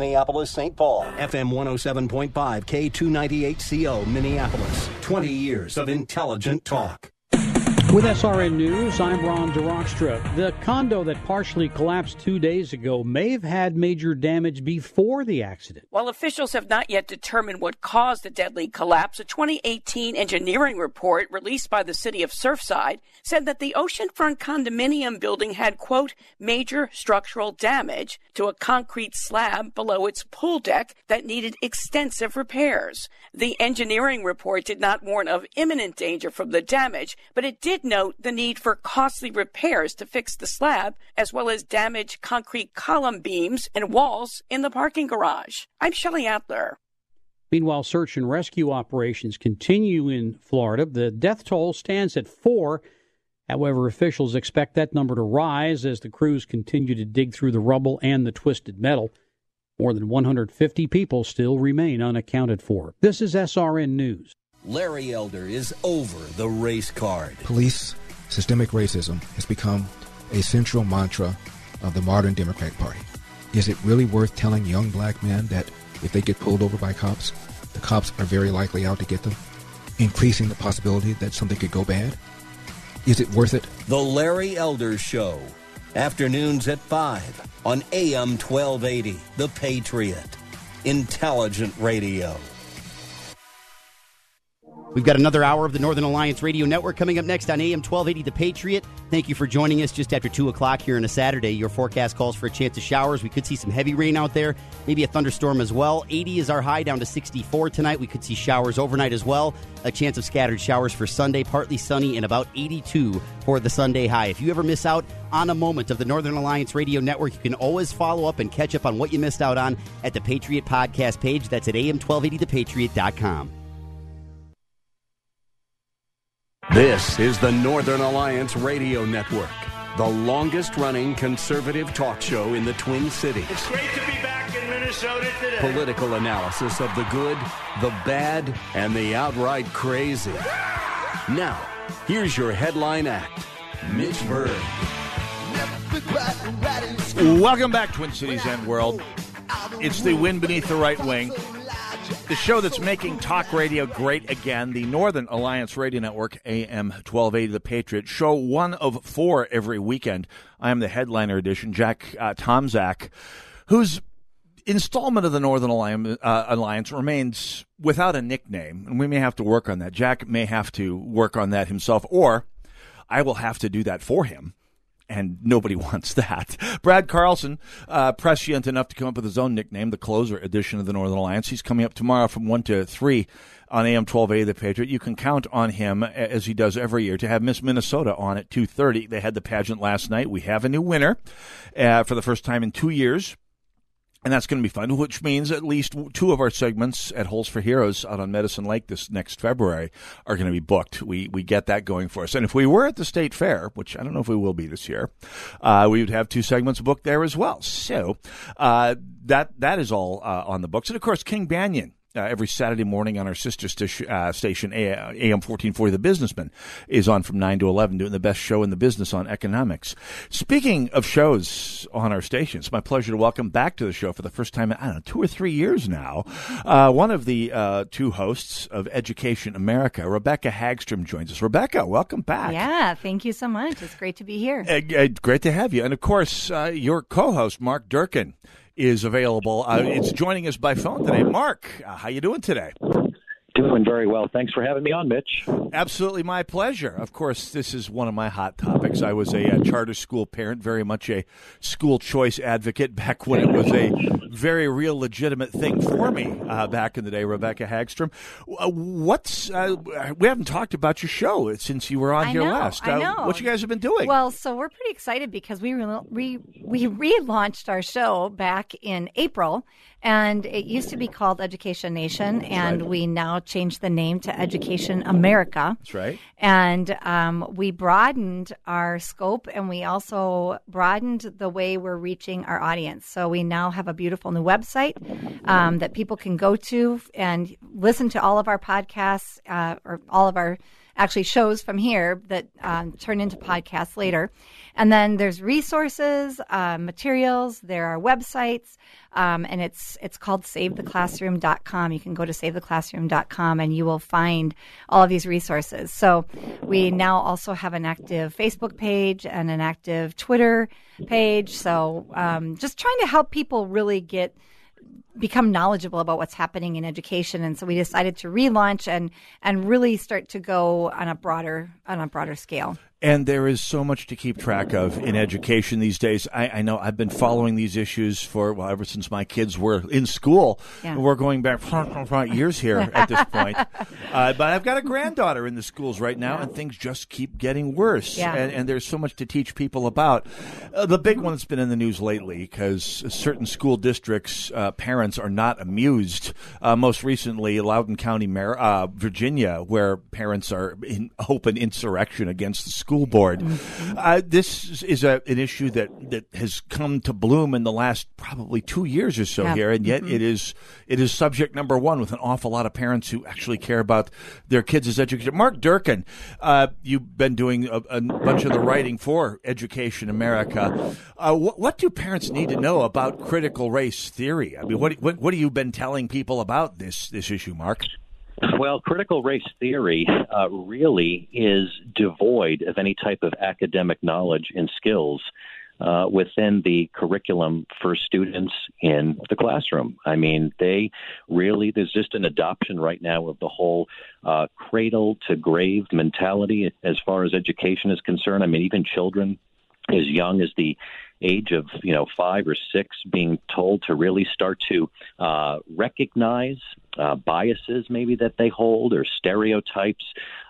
Minneapolis, St. Paul. FM 107.5, K298CO, Minneapolis. 20 years of intelligent talk. With SRN News, I'm Ron DeRockstra. The condo that partially collapsed two days ago may have had major damage before the accident. While officials have not yet determined what caused the deadly collapse, a 2018 engineering report released by the city of Surfside said that the oceanfront condominium building had, quote, major structural damage to a concrete slab below its pool deck that needed extensive repairs. The engineering report did not warn of imminent danger from the damage, but it did note the need for costly repairs to fix the slab, as well as damaged concrete column beams and walls in the parking garage. I'm Shelley Adler. Meanwhile, search and rescue operations continue in Florida. The death toll stands at four. However, officials expect that number to rise as the crews continue to dig through the rubble and the twisted metal. More than 150 people still remain unaccounted for. This is SRN News. Larry Elder is over the race card. Police systemic racism has become a central mantra of the modern Democratic Party. Is it really worth telling young black men that if they get pulled over by cops, the cops are very likely out to get them, increasing the possibility that something could go bad? Is it worth it? The Larry Elder Show. Afternoons at 5 on AM 1280. The Patriot. Intelligent Radio. We've got another hour of the Northern Alliance Radio Network coming up next on AM 1280 The Patriot. Thank you for joining us just after 2 o'clock here on a Saturday. Your forecast calls for a chance of showers. We could see some heavy rain out there, maybe a thunderstorm as well. 80 is our high, down to 64 tonight. We could see showers overnight as well. A chance of scattered showers for Sunday, partly sunny, and about 82 for the Sunday high. If you ever miss out on a moment of the Northern Alliance Radio Network, you can always follow up and catch up on what you missed out on at the Patriot Podcast page. That's at am1280thepatriot.com. This is the Northern Alliance Radio Network, the longest running conservative talk show in the Twin Cities. It's great to be back in Minnesota today. Political analysis of the good, the bad, and the outright crazy. Now, here's your headline act Mitch Berg. Welcome back, Twin Cities and World. It's the wind beneath the right wing. The show that's making talk radio great again, the Northern Alliance Radio Network, AM 1280 The Patriot, show one of four every weekend. I am the headliner edition, Jack uh, Tomczak, whose installment of the Northern Alliance, uh, Alliance remains without a nickname, and we may have to work on that. Jack may have to work on that himself, or I will have to do that for him and nobody wants that. Brad Carlson, uh, prescient enough to come up with his own nickname, the closer edition of the Northern Alliance. He's coming up tomorrow from 1 to 3 on AM 12A The Patriot. You can count on him, as he does every year, to have Miss Minnesota on at 2.30. They had the pageant last night. We have a new winner uh, for the first time in two years and that's going to be fun, which means at least two of our segments at Holes for Heroes out on Medicine Lake this next February are going to be booked. We we get that going for us. And if we were at the State Fair, which I don't know if we will be this year, uh, we would have two segments booked there as well. So uh, that that is all uh, on the books. And of course, King Banaian uh, every Saturday morning on our sister st- uh, station, AM 1440, The Businessman, is on from 9 to 11, doing the best show in the business on economics. Speaking of shows on our station, it's my pleasure to welcome back to the show for the first time in, I don't know, two or three years now, uh, one of the uh, two hosts of Education America, Rebecca Hagstrom, joins us. Rebecca, welcome back. Yeah, thank you so much. It's great to be here. Uh, uh, great to have you. And of course, your co host, Mark Durkin is available. Uh, it's joining us by phone today. Mark, uh, how you doing today? Doing very well. Thanks for having me on, Mitch. Absolutely my pleasure. Of course, this is one of my hot topics. I was a, a, charter school parent, very much a school choice advocate back when it was a very real legitimate thing for me uh, back in the day, Rebecca Hagstrom. Uh, what's uh, we haven't talked about your show since you were on I here know, last. I uh, know. What you guys have been doing? Well, so we're pretty excited because we re- we we relaunched our show back in April and it used to be called Education Nation, and right. we now changed the name to Education America. That's right. And um, we broadened our scope, and we also broadened the way we're reaching our audience. So we now have a beautiful new website um, that people can go to and listen to all of our podcasts uh, or all of our actually shows from here that um, turn into podcasts later. And then there's resources, uh, materials. There are websites, um, and it's it's called SaveTheClassroom.com. You can go to SaveTheClassroom.com, and you will find all of these resources. So we now also have an active Facebook page and an active Twitter page. So um, just trying to help people really get become knowledgeable about what's happening in education. And so we decided to relaunch and and really start to go on a broader on a broader scale and there is so much to keep track of in education these days. I, I, know I've been following these issues for well ever since my kids were in school. Yeah. We're going back years here at this point. Uh, but I've got a granddaughter in the schools right now, yeah. and things just keep getting worse. Yeah. And, and there's so much to teach people about. Uh, the big one that's been in the news lately because certain school districts' uh, parents are not amused. Uh, most recently, Loudoun County, uh, Virginia, where parents are in open insurrection against the school school board. Mm-hmm. Uh, this is a, an issue that, that has come to bloom in the last probably two years or so yeah. here, and yet mm-hmm. it is it is subject number one with an awful lot of parents who actually care about their kids' education. Mark Durkin, uh, you've been doing a, a, bunch of the writing for Education America. Uh, what, what, do parents need to know about critical race theory? I mean, what, what what have you been telling people about this this issue, Mark? Well, critical race theory uh, really is devoid of any type of academic knowledge and skills uh, within the curriculum for students in the classroom. I mean, they really, there's just an adoption right now of the whole uh, cradle to grave mentality as far as education is concerned. I mean, even children as young as the age of you know five or six being told to really start to uh, recognize uh, biases maybe that they hold or stereotypes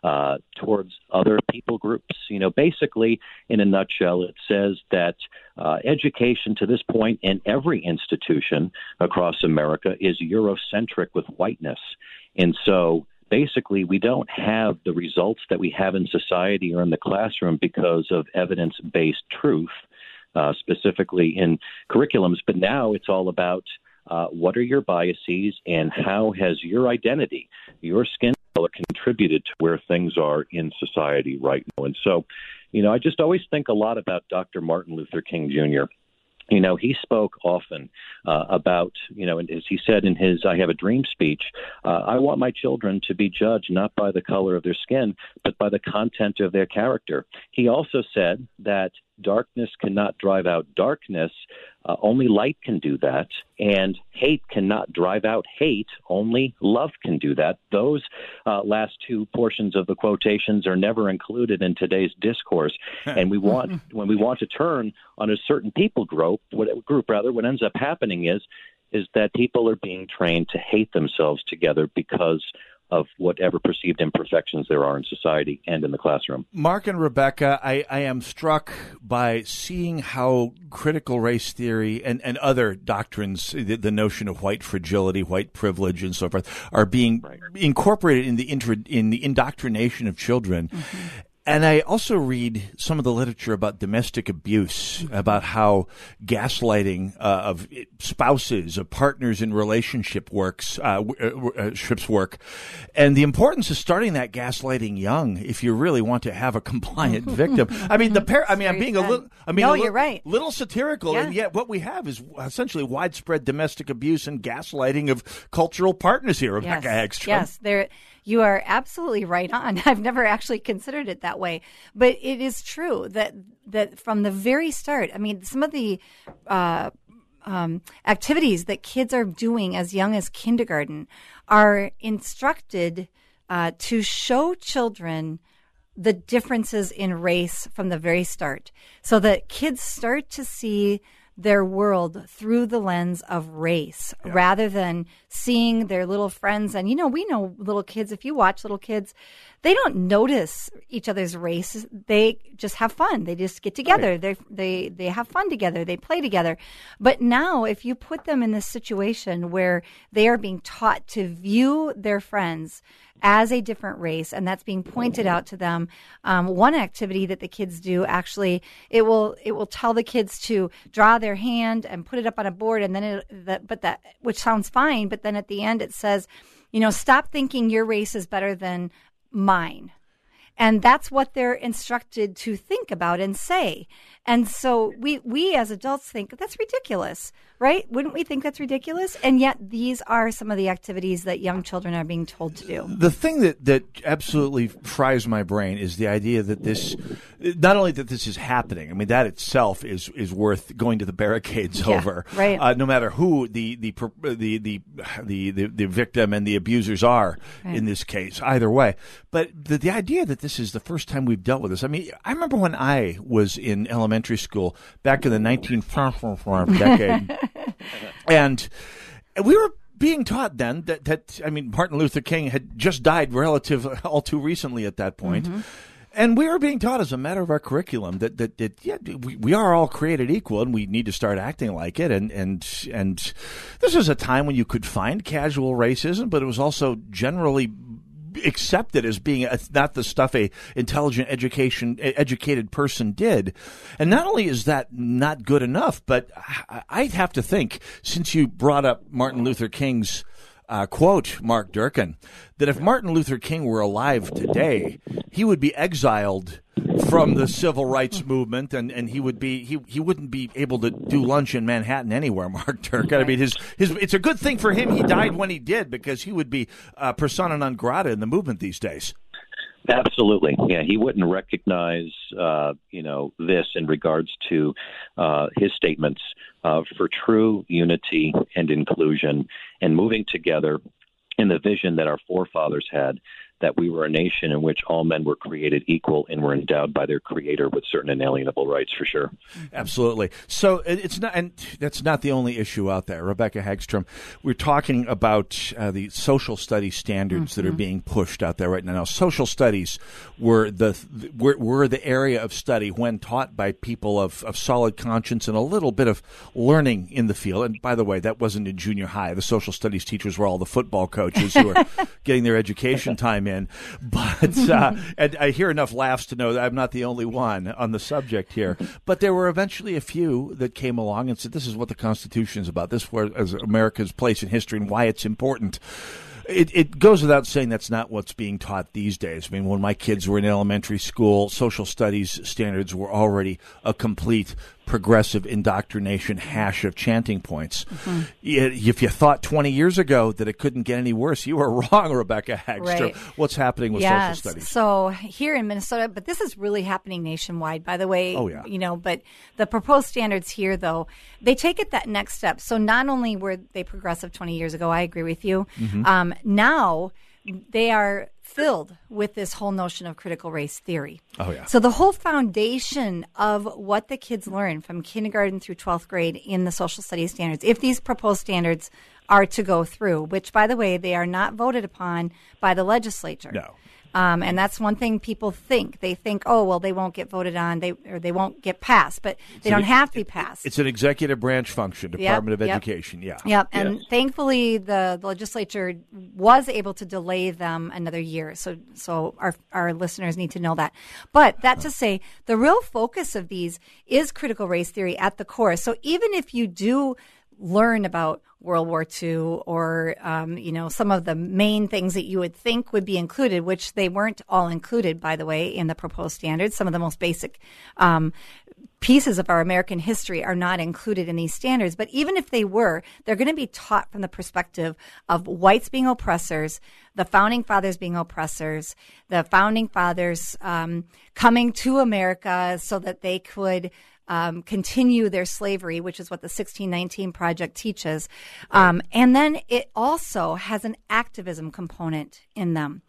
uh, towards other people groups. You know, basically, in a nutshell, it says that uh, education to this point in every institution across America is Eurocentric with whiteness, and so basically we don't have the results that we have in society or in the classroom because of evidence based truth, uh, specifically in curriculums. But now it's all about uh, what are your biases and how has your identity, your skin color, contributed to where things are in society right now. And so, you know, I just always think a lot about Dr. Martin Luther King Jr you know, he spoke often uh, about, you know, as he said in his I Have a Dream speech, uh, I want my children to be judged not by the color of their skin, but by the content of their character. He also said that darkness cannot drive out darkness. Uh, only light can do that. And hate cannot drive out hate. Only love can do that. Those uh, last two portions of the quotations are never included in today's discourse. and we want, when we want to turn on a certain people group, what, group rather, what ends up happening is, is that people are being trained to hate themselves together because of whatever perceived imperfections there are in society and in the classroom. Mark and Rebecca, I, I am struck by seeing how critical race theory and, and other doctrines, the, the notion of white fragility, white privilege, and so forth, are being right. incorporated in the in the indoctrination of children. Mm-hmm. And I also read some of the literature about domestic abuse, about how gaslighting uh, of spouses, of partners in relationship works, uh, uh, ships work, and the importance of starting that gaslighting young if you really want to have a compliant victim. I mean, the par- I mean, I'm being a little, I mean, no, a li- you're right. little satirical, yeah. and yet what we have is essentially widespread domestic abuse and gaslighting of cultural partners here, Rebecca yes. Hagstrom. Yes, there you are absolutely right on. I've never actually considered it that way, but it is true that that from the very start. I mean, some of the uh, um, activities that kids are doing as young as kindergarten are instructed uh, to show children the differences in race from the very start, so that kids start to see their world through the lens of race yeah. rather than seeing their little friends. And, you know, we know little kids, if you watch little kids, they don't notice each other's race. They just have fun. They just get together. Right. They, they, they have fun together. They play together. But now, if you put them in this situation where they are being taught to view their friends as a different race, and that's being pointed out to them. Um, one activity that the kids do actually, it will it will tell the kids to draw their hand and put it up on a board, and then it, that, but that which sounds fine, but then at the end it says, you know, stop thinking your race is better than mine and that's what they're instructed to think about and say. And so we we as adults think that's ridiculous, right? Wouldn't we think that's ridiculous? And yet these are some of the activities that young children are being told to do. The thing that that absolutely fries my brain is the idea that this not only that this is happening. I mean that itself is is worth going to the barricades Yeah, over. right. Uh, no matter who the the the the the the, victim and the abusers are Right. in this case, either way. But the, the idea that this is the first time we've dealt with this. I mean, I remember when I was in elementary school back in the 19 decade, and we were being taught then that, that I mean Martin Luther King had just died relative all too recently at that point. Mm-hmm. And we were being taught as a matter of our curriculum that that, that yeah we, we are all created equal and we need to start acting like it. And and and this was a time when you could find casual racism but it was also generally accepted as being a, not the stuff a intelligent education educated person did. And not only is that not good enough but i'd have to think since you brought up martin luther king's uh, quote mark durkin that if martin luther king were alive today he would be exiled from the civil rights movement and, and he would be he, he wouldn't be able to do lunch in Manhattan anywhere Mark Turk. I mean his his it's a good thing for him he died when he did because he would be uh, persona non grata in the movement these days Absolutely, yeah. He wouldn't recognize, uh, you know, this in regards to uh, his statements uh, for true unity and inclusion and moving together in the vision that our forefathers had. That we were a nation in which all men were created equal and were endowed by their Creator with certain inalienable rights, for sure. Absolutely. So it's not, and that's not the only issue out there. Rebecca Hagstrom, we're talking about uh, the social studies standards that are being pushed out there right now. Now, social studies were the were, were the area of study when taught by people of, of solid conscience and a little bit of learning in the field. And by the way, that wasn't in junior high. The social studies teachers were all the football coaches who were getting their education time in. But uh, and I hear enough laughs to know that I'm not the only one on the subject here. But there were eventually a few that came along and said, "This is what the Constitution is about. This is America's place in history and why it's important." It, it goes without saying that's not what's being taught these days. I mean, when my kids were in elementary school, social studies standards were already a complete progressive indoctrination hash of chanting points. Mm-hmm. If you thought 20 years ago that it couldn't get any worse, you were wrong, Rebecca Hagster. Right. What's happening with yes. social studies? So here in Minnesota, but this is really happening nationwide, by the way. Oh, yeah. You know, but the proposed standards here, though, they take it that next step. So not only were they progressive 20 years ago, I agree with you. Mm-hmm. Um, now they are filled with this whole notion of critical race theory. Oh, yeah. So the whole foundation of what the kids learn from kindergarten through 12th grade in the social studies standards, if these proposed standards are to go through, which by the way, they are not voted upon by the legislature. No. Um, and that's one thing people think. They think, oh, well, they won't get voted on, they or they won't get passed, but they don't have to be passed. It's an executive branch function, Department of yep. Education. Yeah. Yep, and Yes. thankfully the, the legislature was able to delay them another year. So, so our our listeners need to know that. But that to say, the real focus of these is critical race theory at the core. So even if you do learn about World War II or um, you know some of the main things that you would think would be included, which they weren't all included, by the way, in the proposed standards. Some of the most basic um, pieces of our American history are not included in these standards. But even if they were, they're going to be taught from the perspective of whites being oppressors, the founding fathers being oppressors, the founding fathers um, coming to America so that they could. Um, continue their slavery, which is what the 1619 Project teaches. Um, and then it also has an activism component in them.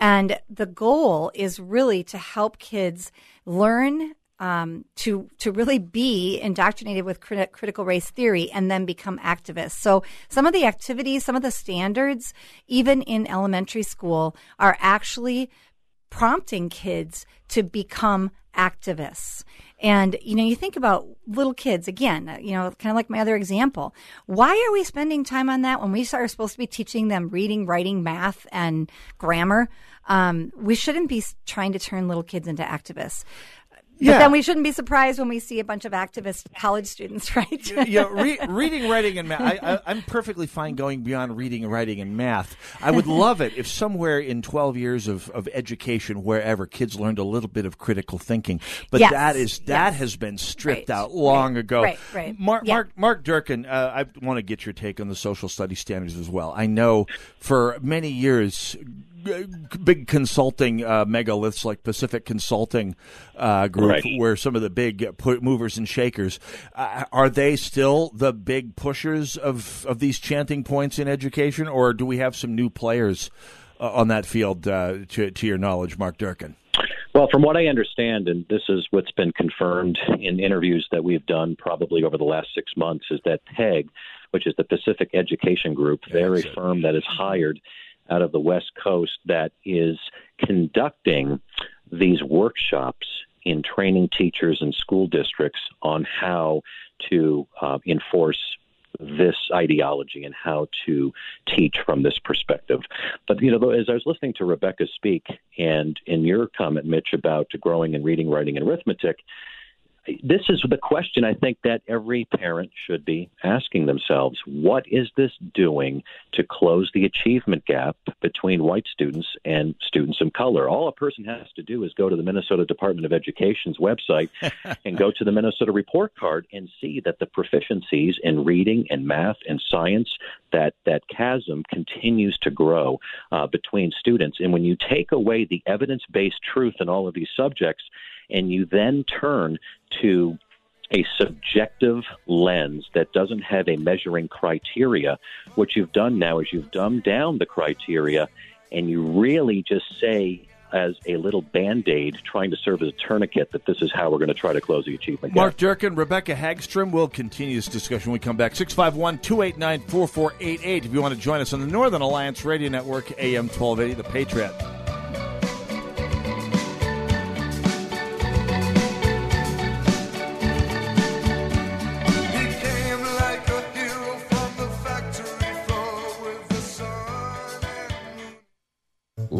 And the goal is really to help kids learn um, to to really be indoctrinated with crit- critical race theory and then become activists. So some of the activities, some of the standards, even in elementary school, are actually prompting kids to become activists. And you know, you think about little kids again. You know, kind of like my other example. Why are we spending time on that when we are supposed to be teaching them reading, writing, math, and grammar? Um, we shouldn't be trying to turn little kids into activists But Yeah. then we shouldn't be surprised when we see a bunch of activist college students, right? yeah, re- reading, writing, and math. I, I'm perfectly fine going beyond reading, writing, and math. I would love it if somewhere in 12 years of, of education, wherever kids learned a little bit of critical thinking. But Yes, that is that yes. has been stripped Right, out long right, ago. right, right. Mark, Yeah. Mark, Mark Durkin, uh, I want to get your take on the social studies standards as well. I know for many years. Big consulting uh, megaliths like Pacific Consulting uh, Group, Right. where some of the big movers and shakers uh, are they still the big pushers of of these chanting points in education, or do we have some new players uh, on that field? Uh, to, to your knowledge, Mark Durkin. Well, from what I understand, and this is what's been confirmed in interviews that we've done probably over the last six months, is that PEG, which is the Pacific Education Group, they're a firm that is hired out of the West Coast that is conducting these workshops in training teachers and school districts on how to uh, enforce this ideology and how to teach from this perspective. But you know, as I was listening to Rebecca speak, and in your comment, Mitch, about growing and reading, writing, and arithmetic, this is the question I think that every parent should be asking themselves. What is this doing to close the achievement gap between white students and students of color? All a person has to do is go to the Minnesota Department of Education's website and go to the Minnesota report card and see that the proficiencies in reading and math and science that that chasm continues to grow uh, between students. And when you take away the evidence-based truth in all of these subjects, and you then turn to a subjective lens that doesn't have a measuring criteria, what you've done now is you've dumbed down the criteria and you really just say as a little band-aid trying to serve as a tourniquet that this is how we're going to try to close the achievement gap. Mark Durkin, Rebecca Hagstrom. We'll continue this discussion when we come back. 651 289 4488. If you want to join us on the Northern Alliance Radio Network, AM 1280, The Patriot.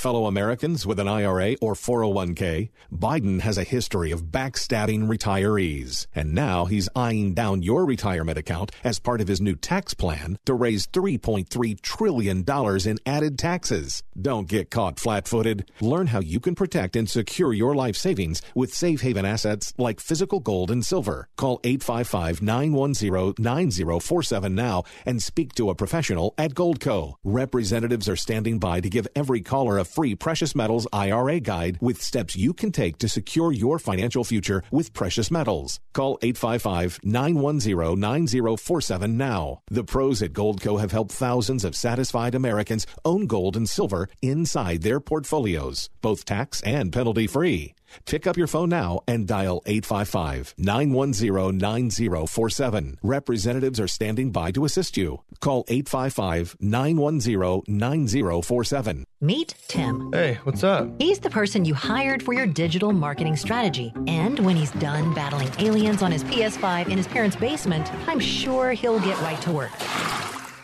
Fellow Americans with an IRA or 401k, Biden has a history of backstabbing retirees. And now he's eyeing down your retirement account as part of his new tax plan to raise $3.3 trillion in added taxes. Don't get caught flat footed. Learn how you can protect and secure your life savings with safe haven assets like physical gold and silver. Call 855 910 9047 now and speak to a professional at Goldco. Representatives are standing by to give every caller a free precious metals IRA guide with steps you can take to secure your financial future with precious metals. Call 855 910 9047 now. The pros at Goldco have helped thousands of satisfied Americans own gold and silver inside their portfolios, both tax and penalty free. Pick up your phone now and dial 855 910 9047. Representatives are standing by to assist you. Call 855 910 9047. Meet Tim. Hey, what's up? He's the person you hired for your digital marketing strategy. And when he's done battling aliens on his PS5 in his parents' basement, I'm sure he'll get right to work.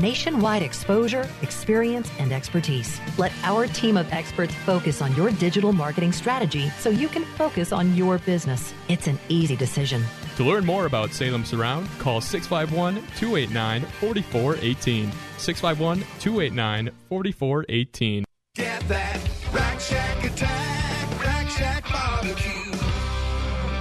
Nationwide exposure, experience, and expertise. Let our team of experts focus on your digital marketing strategy so you can focus on your business. It's an easy decision. To learn more about Salem Surround, call 651 289 4418. 651 289 4418. Get that Rack Shack attack, Rack Shack barbecue.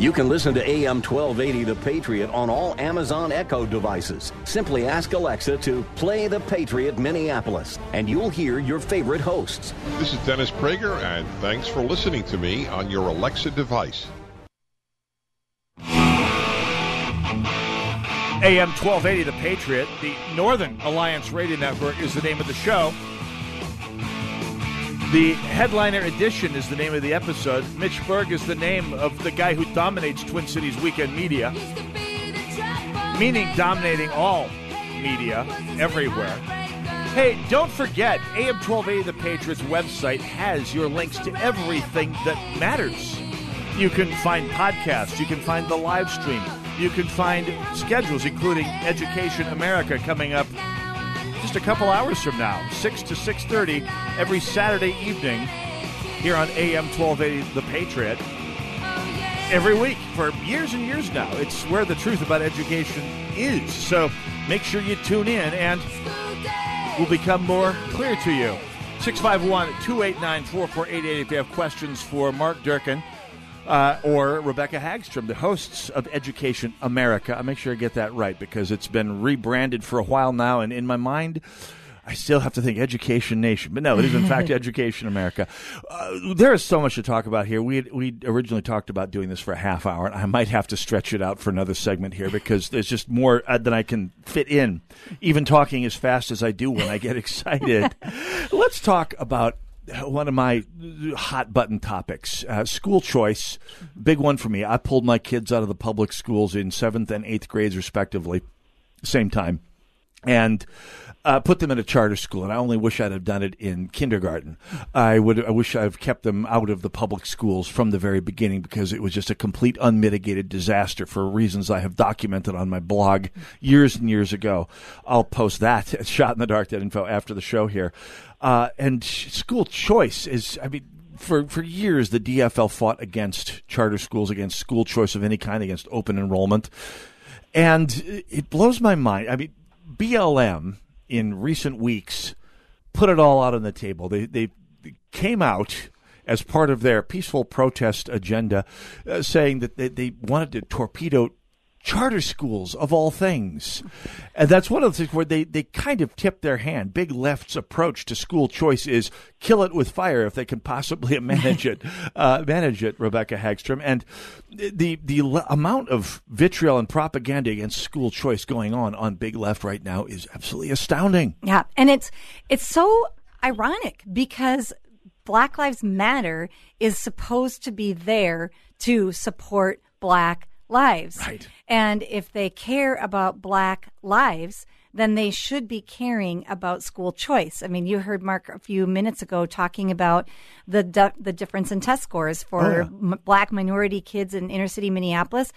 You can listen to AM 1280 The Patriot on all Amazon Echo devices. Simply ask Alexa to play The Patriot Minneapolis, and you'll hear your favorite hosts. This is Dennis Prager, and thanks for listening to me on your Alexa device. AM 1280 The Patriot, the Northern Alliance Radio Network is the name of the show. The headliner edition is the name of the episode. Mitch Berg is the name of the guy who dominates Twin Cities weekend media, meaning dominating all media everywhere. Hey, don't forget, AM 1280 The Patriots website has your links to everything that matters. You can find podcasts, you can find the live stream, you can find schedules, including Education America coming up just a couple hours from now, 6 to 6.30 every Saturday evening here on AM 1280 The Patriot. Every week for years and years now. It's where the truth about education is. So make sure you tune in and will become more clear to you. 651 289 4488 if you have questions for Mark Durkin uh, or Rebecca Hagstrom, the hosts of Education America. I make sure I get that right because it's been rebranded for a while now, and in my mind, I still have to think Education Nation, but no, it is in fact Education America. Uh, there is so much to talk about here. We we originally talked about doing this for a half hour, and I might have to stretch it out for another segment here because there's just more uh, than I can fit in, even talking as fast as I do when I get excited. Let's talk about one of my hot button topics uh, school choice big one for me i pulled my kids out of the public schools in seventh and eighth grades respectively same time and uh, put them in a charter school, and I only wish I'd have done it in kindergarten. I would. I wish I've kept them out of the public schools from the very beginning because it was just a complete unmitigated disaster for reasons I have documented on my blog years and years ago. I'll post that at Shot in the Dark that info after the show here. Uh, and school choice is. I mean, for for years the DFL fought against charter schools, against school choice of any kind, against open enrollment, and it blows my mind. I mean, BLM in recent weeks put it all out on the table. They they came out as part of their peaceful protest agenda, uh, saying that they, they wanted to torpedo charter schools of all things. And that's one of the things where they, they kind of tip their hand. Big Left's approach to school choice is kill it with fire if they can possibly manage it. Uh, manage it, Rebecca Hagstrom. And the the amount of vitriol and propaganda against school choice going on on Big Left right now is absolutely astounding. Yeah, and it's it's so ironic because Black Lives Matter is supposed to be there to support black lives. Right. And if they care about black lives, then they should be caring about school choice. I mean, you heard Mark a few minutes ago talking about the du- the difference in test scores for Oh, yeah. m- black minority kids in inner city Minneapolis.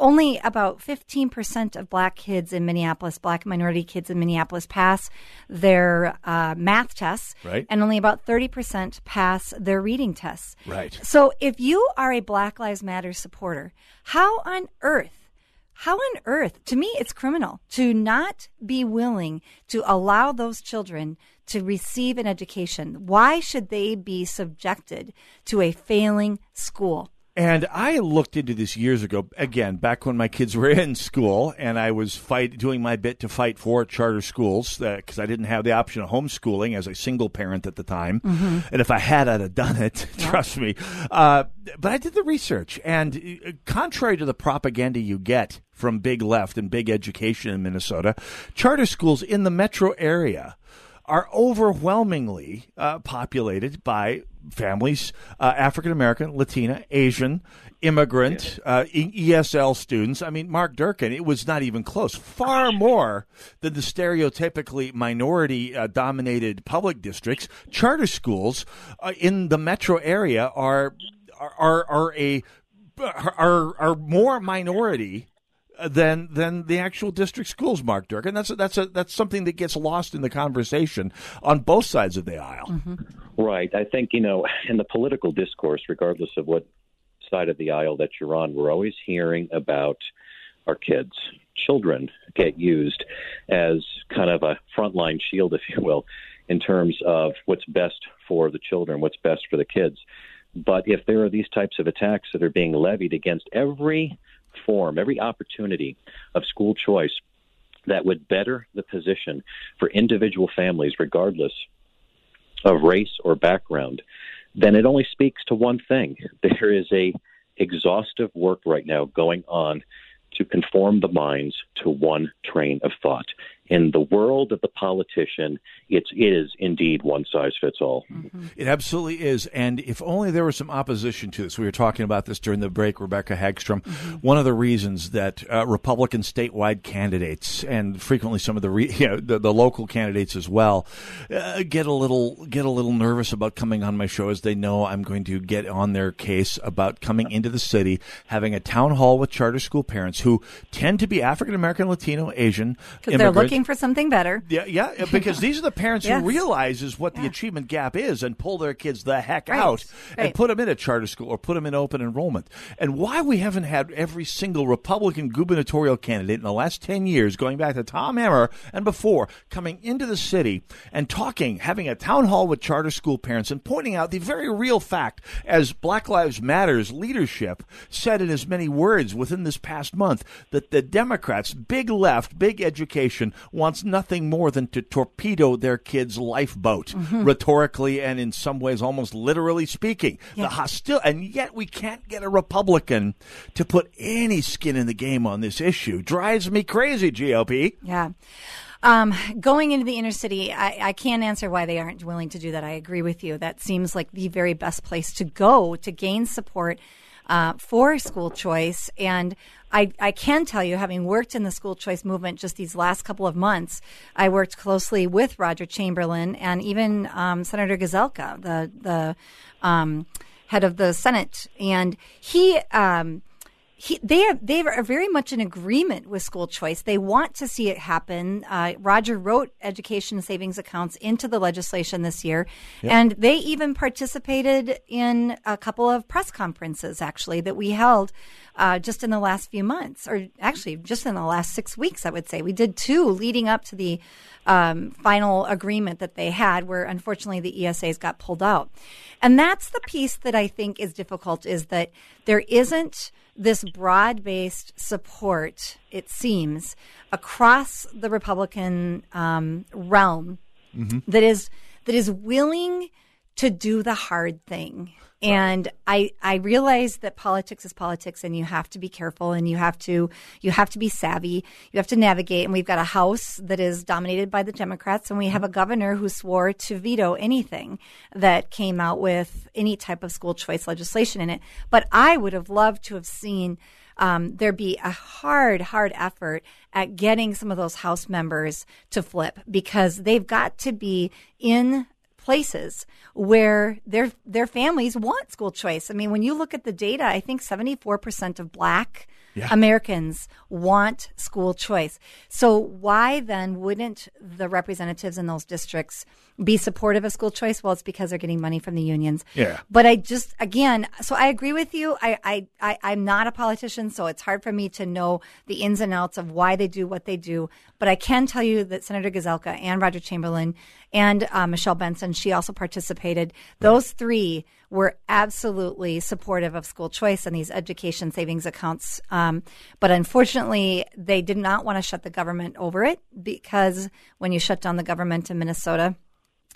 Only about 15% of black kids in Minneapolis, black minority kids in Minneapolis, pass their uh, math tests, Right. and only about 30% pass their reading tests. Right. So if you are a Black Lives Matter supporter, how on earth, how on earth, to me, it's criminal to not be willing to allow those children to receive an education. Why should they be subjected to a failing school? And I looked into this years ago, again, back when my kids were in school, and I was fight, doing my bit to fight for charter schools because I didn't have the option of homeschooling as a single parent at the time. Mhm. And if I had, I'd have done it, trust me. Uh, but I did the research, and uh, contrary to the propaganda you get from Big Left and Big Education in Minnesota, charter schools in the metro area are overwhelmingly uh, populated by families, uh, African American, Latina, Asian, immigrant, uh, ESL students. I mean, Mark Durkin, it was not even close. Far more than the stereotypically minority uh, dominated public districts. Charter schools uh, in the metro area are are are, are a are are more minority than than the actual district schools, Mark Dirk, and that's a, that's a that's something that gets lost in the conversation on both sides of the aisle. Mm-hmm. Right. I think, you know, in the political discourse, regardless of what side of the aisle that you're on, we're always hearing about our kids. Children get used as kind of a frontline shield, if you will, in terms of what's best for the children, what's best for the kids. But if there are these types of attacks that are being levied against every form, every opportunity of school choice that would better the position for individual families, regardless of race or background, then it only speaks to one thing. There is a exhaustive work right now going on to conform the minds to one train of thought. In the world of the politician, it is indeed one size fits all. It absolutely is. And if only there was some opposition to this. We were talking about this during the break, Rebecca Hagstrom. One of the reasons that uh, Republican statewide candidates and frequently some of the, re- you know, the, the local candidates as well uh, get a little get a little nervous about coming on my show as they know I'm going to get on their case about coming into the city, having a town hall with charter school parents who tend to be African American, Latino, Asian Because they're looking for something better. yeah, yeah, because these are the parents Yes. who realizes what the achievement gap is and pull their kids the heck Right, out and put them in a charter school or put them in open enrollment. And why we haven't had every single Republican gubernatorial candidate in the last 10 years, going back to Tom Emmer and before, coming into the city and talking, having a town hall with charter school parents and pointing out the very real fact, as Black Lives Matters leadership said in as many words within this past month, that the Democrats, big left, big education, wants nothing more than to torpedo their kids' lifeboat, Mhm. rhetorically and in some ways almost literally speaking. The hostil, and yet we can't get a Republican to put any skin in the game on this issue. Drives me crazy, GOP. Yeah. Um, going into the inner city, I, I can't answer why they aren't willing to do that. I agree with you. That seems like the very best place to go to gain support uh, for school choice. And I, I can tell you, having worked in the school choice movement just these last couple of months, I worked closely with Roger Chamberlain and even um, Senator Gazelka, the the um, head of the Senate, and he. Um, he, they are they are very much in agreement with school choice. They want to see it happen. Uh, Roger wrote education savings accounts into the legislation this year, Yep. and they even participated in a couple of press conferences actually that we held uh, just in the last few months, or actually just in the last six weeks. I would say we did two leading up to the um, final agreement that they had, where unfortunately the ESAs got pulled out, and that's the piece that I think is difficult. Is that there isn't this broad based support, it seems, across the Republican um, realm that is that is willing to do the hard thing. And I I realize that politics is politics and you have to be careful and you have to you have to be savvy. You have to navigate and we've got a house that is dominated by the Democrats and we have a governor who swore to veto anything that came out with any type of school choice legislation in it. But I would have loved to have seen um, there be a hard, hard effort at getting some of those House members to flip because they've got to be in places where their their families want school choice. I mean, when you look at the data, I think 74% of black Yeah. Americans want school choice. So why then wouldn't the representatives in those districts be supportive of school choice? Well, it's because they're getting money from the unions. Yeah. But I just again, so I agree with you. I, I, I I'm not a politician, so it's hard for me to know the ins and outs of why they do what they do. But I can tell you that Senator Gazelka and Roger Chamberlain and uh, Michelle Benson, she also participated. Those three were absolutely supportive of school choice and these education savings accounts. Um, but unfortunately, they did not want to shut the government over it because when you shut down the government in Minnesota,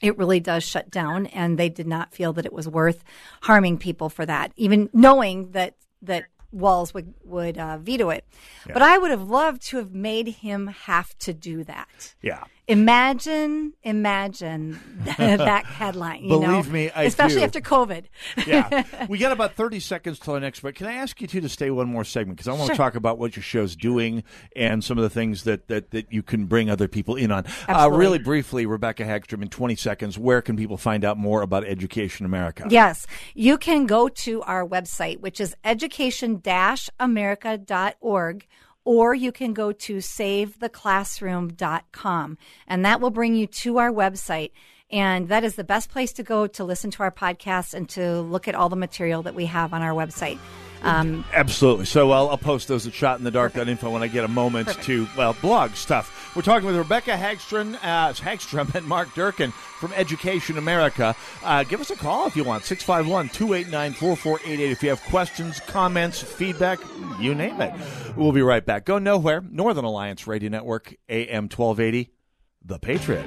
it really does shut down, and they did not feel that it was worth harming people for that, even knowing that that Walz would would uh, veto it. But I would have loved to have made him have to do that. Yeah. Imagine, imagine that headline. You Believe know? me, I especially do. after COVID. yeah. We got about 30 seconds till our next break. Can I ask you two to stay one more segment? Because I want Sure. to talk about what your show's doing and some of the things that, that, that you can bring other people in on. Uh, really briefly, Rebecca Hagstrom, in 20 seconds, where can people find out more about Education America? Yes, you can go to our website, which is education-america.org, or you can go to savetheclassroom.com and that will bring you to our website. And that is the best place to go to listen to our podcast and to look at all the material that we have on our website. Um, Absolutely. So I'll, I'll post those at shotinthedark.info when I get a moment to, well, blog stuff. We're talking with Rebecca Hagstrom, uh, Hagstrom and Mark Durkin from Education America. Uh, give us a call if you want, 651 289 4488. If you have questions, comments, feedback, you name it. We'll be right back. Go nowhere. Northern Alliance Radio Network, AM 1280, The Patriot.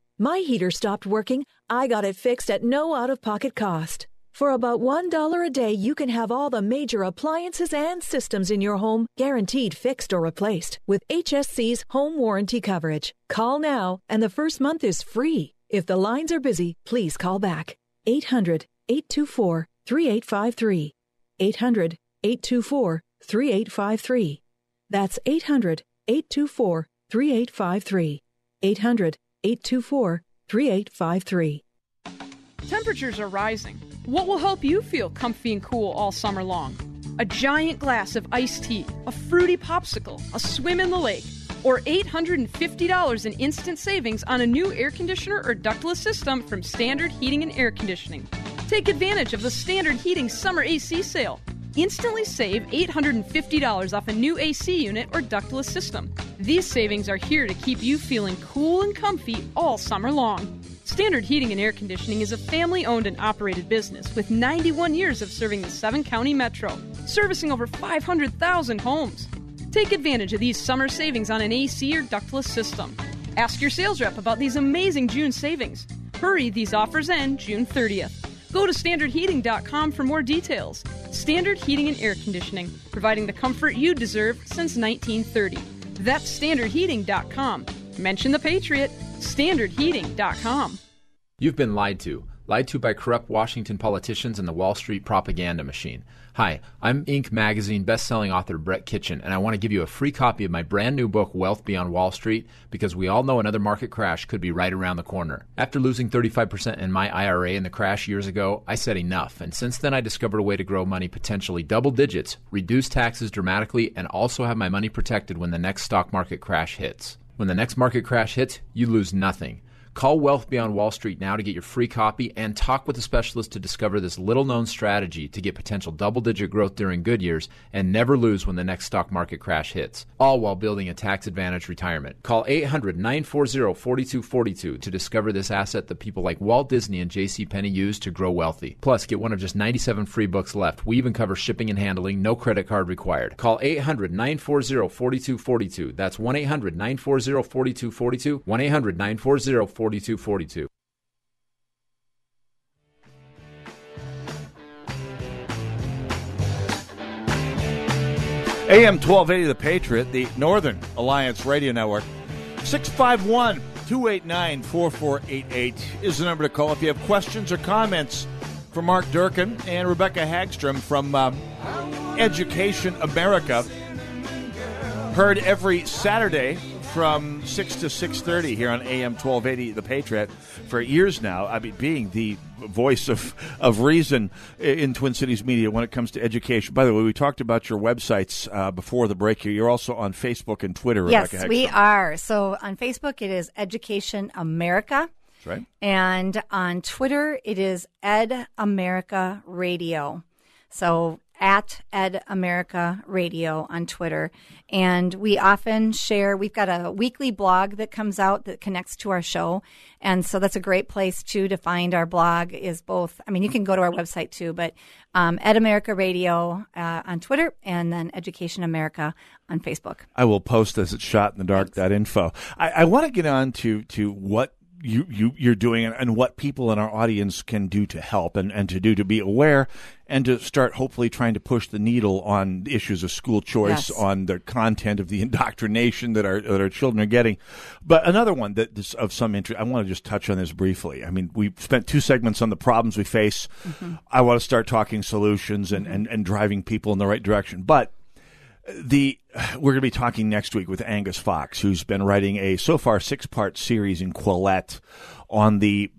My heater stopped working. I got it fixed at no out of pocket cost. For about $1 a day, you can have all the major appliances and systems in your home guaranteed fixed or replaced with HSC's home warranty coverage. Call now, and the first month is free. If the lines are busy, please call back. 800 824 3853. 800 824 3853. That's 800 824 3853. 800 824 3853. Temperatures are rising. What will help you feel comfy and cool all summer long? A giant glass of iced tea, a fruity popsicle, a swim in the lake, or $850 in instant savings on a new air conditioner or ductless system from Standard Heating and Air Conditioning. Take advantage of the Standard Heating Summer AC sale. Instantly save $850 off a new AC unit or ductless system. These savings are here to keep you feeling cool and comfy all summer long. Standard Heating and Air Conditioning is a family owned and operated business with 91 years of serving the seven county metro, servicing over 500,000 homes. Take advantage of these summer savings on an AC or ductless system. Ask your sales rep about these amazing June savings. Hurry, these offers end June 30th. Go to standardheating.com for more details. Standard Heating and Air Conditioning, providing the comfort you deserve since 1930. That's standardheating.com. Mention the Patriot, standardheating.com. You've been lied to. Lied to by corrupt Washington politicians and the Wall Street propaganda machine. Hi, I'm Inc. magazine best-selling author Brett Kitchen, and I want to give you a free copy of my brand new book Wealth Beyond Wall Street because we all know another market crash could be right around the corner. After losing 35% in my IRA in the crash years ago, I said enough, and since then I discovered a way to grow money potentially double digits, reduce taxes dramatically, and also have my money protected when the next stock market crash hits. When the next market crash hits, you lose nothing. Call Wealth Beyond Wall Street now to get your free copy and talk with a specialist to discover this little known strategy to get potential double digit growth during good years and never lose when the next stock market crash hits, all while building a tax advantage retirement. Call 800 940 4242 to discover this asset that people like Walt Disney and J.C. Penney use to grow wealthy. Plus, get one of just 97 free books left. We even cover shipping and handling, no credit card required. Call 800 940 4242. That's 1 800 940 4242. 1 800 940 4242. AM 1280 The Patriot, the Northern Alliance Radio Network. 651 289 4488 is the number to call if you have questions or comments for Mark Durkin and Rebecca Hagstrom from um, Education America. Heard every Saturday from 6 to 6.30 here on AM 1280 The Patriot for years now. I mean, being the voice of, of reason in Twin Cities media when it comes to education. By the way, we talked about your websites uh, before the break here. You're also on Facebook and Twitter, Yes, Rebecca we are. So on Facebook, it is Education America. That's right. And on Twitter, it is Ed America Radio. So at Ed America Radio on Twitter. And we often share, we've got a weekly blog that comes out that connects to our show. And so that's a great place too to find our blog is both, I mean, you can go to our website too, but um, Ed America Radio uh, on Twitter and then Education America on Facebook. I will post as it's shot in the dark that info. I, I want to get on to, to what you, you you're doing and, and what people in our audience can do to help and, and to do to be aware and to start hopefully trying to push the needle on issues of school choice, Yes. on the content of the indoctrination that our that our children are getting. But another one that is of some interest, I want to just touch on this briefly. I mean, we spent two segments on the problems we face. Mm-hmm. I want to start talking solutions and, mm-hmm. and, and driving people in the right direction. But the we're going to be talking next week with Angus Fox, who's been writing a so far six part series in Quillette on the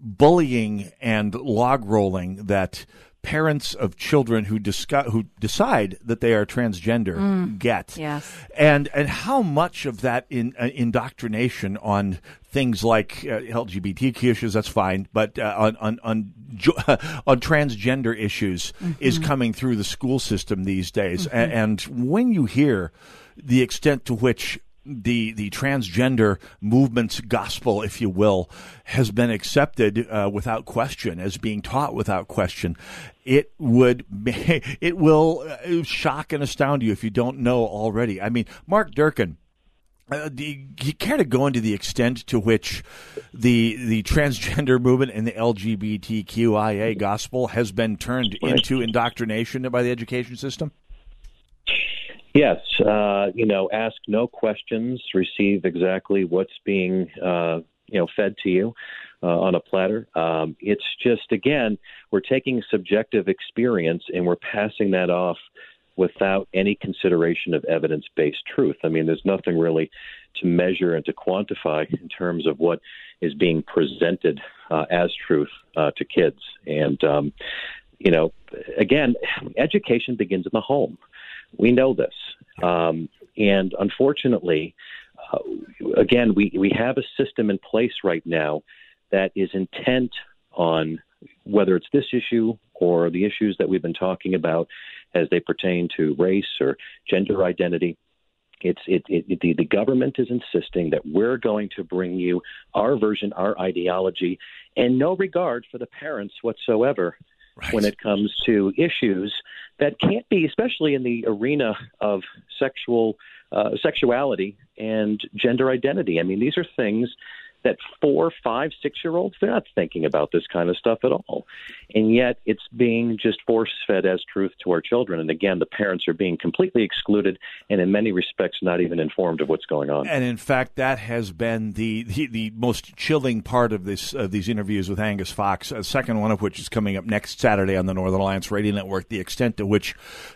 bullying and log rolling that parents of children who discuss, who decide that they are transgender Mm. get Yes. and and how much of that in, uh, indoctrination on things like uh, LGBTQ issues that's fine, but uh, on on on, on transgender issues is Mhm. coming through the school system these days, A- Mhm. and when you hear the extent to which the the transgender movement's gospel, if you will, has been accepted uh, without question as being taught without question. It would it will uh, shock and astound you if you don't know already. I mean, Mark Durkin. Uh, do you, you care to go into the extent to which the the transgender movement and the LGBTQIA gospel has been turned into indoctrination by the education system? Yes, uh, you know, ask no questions, receive exactly what's being, uh, you know, fed to you uh, on a platter. Um, it's just again, we're taking subjective experience and we're passing that off without any consideration of evidence-based truth. I mean, there's nothing really to measure and to quantify in terms of what is being presented uh, as truth uh, to kids. And um, you know, again, education begins in the home. We know this. Um, and unfortunately, uh, again, we, we have a system in place right now that is intent on whether it's this issue or the issues that we've been talking about as they pertain to race or gender identity. It's it, it, it the, the government is insisting that we're going to bring you our version, our ideology, and no regard for the parents whatsoever when it comes to issues that can't be, especially in the arena of sexual uh, sexuality and gender identity. I mean, these are things that four, five, six year olds they're not thinking about this kind of stuff at all, and yet it's being just force fed as truth to our children. And again, the parents are being completely excluded, and in many respects, not even informed of what's going on. And in fact, that has been the, the, the most chilling part of this of these interviews with Angus Fox. A second one of which is coming up next Saturday on the Northern Alliance Radio Network. The extent to which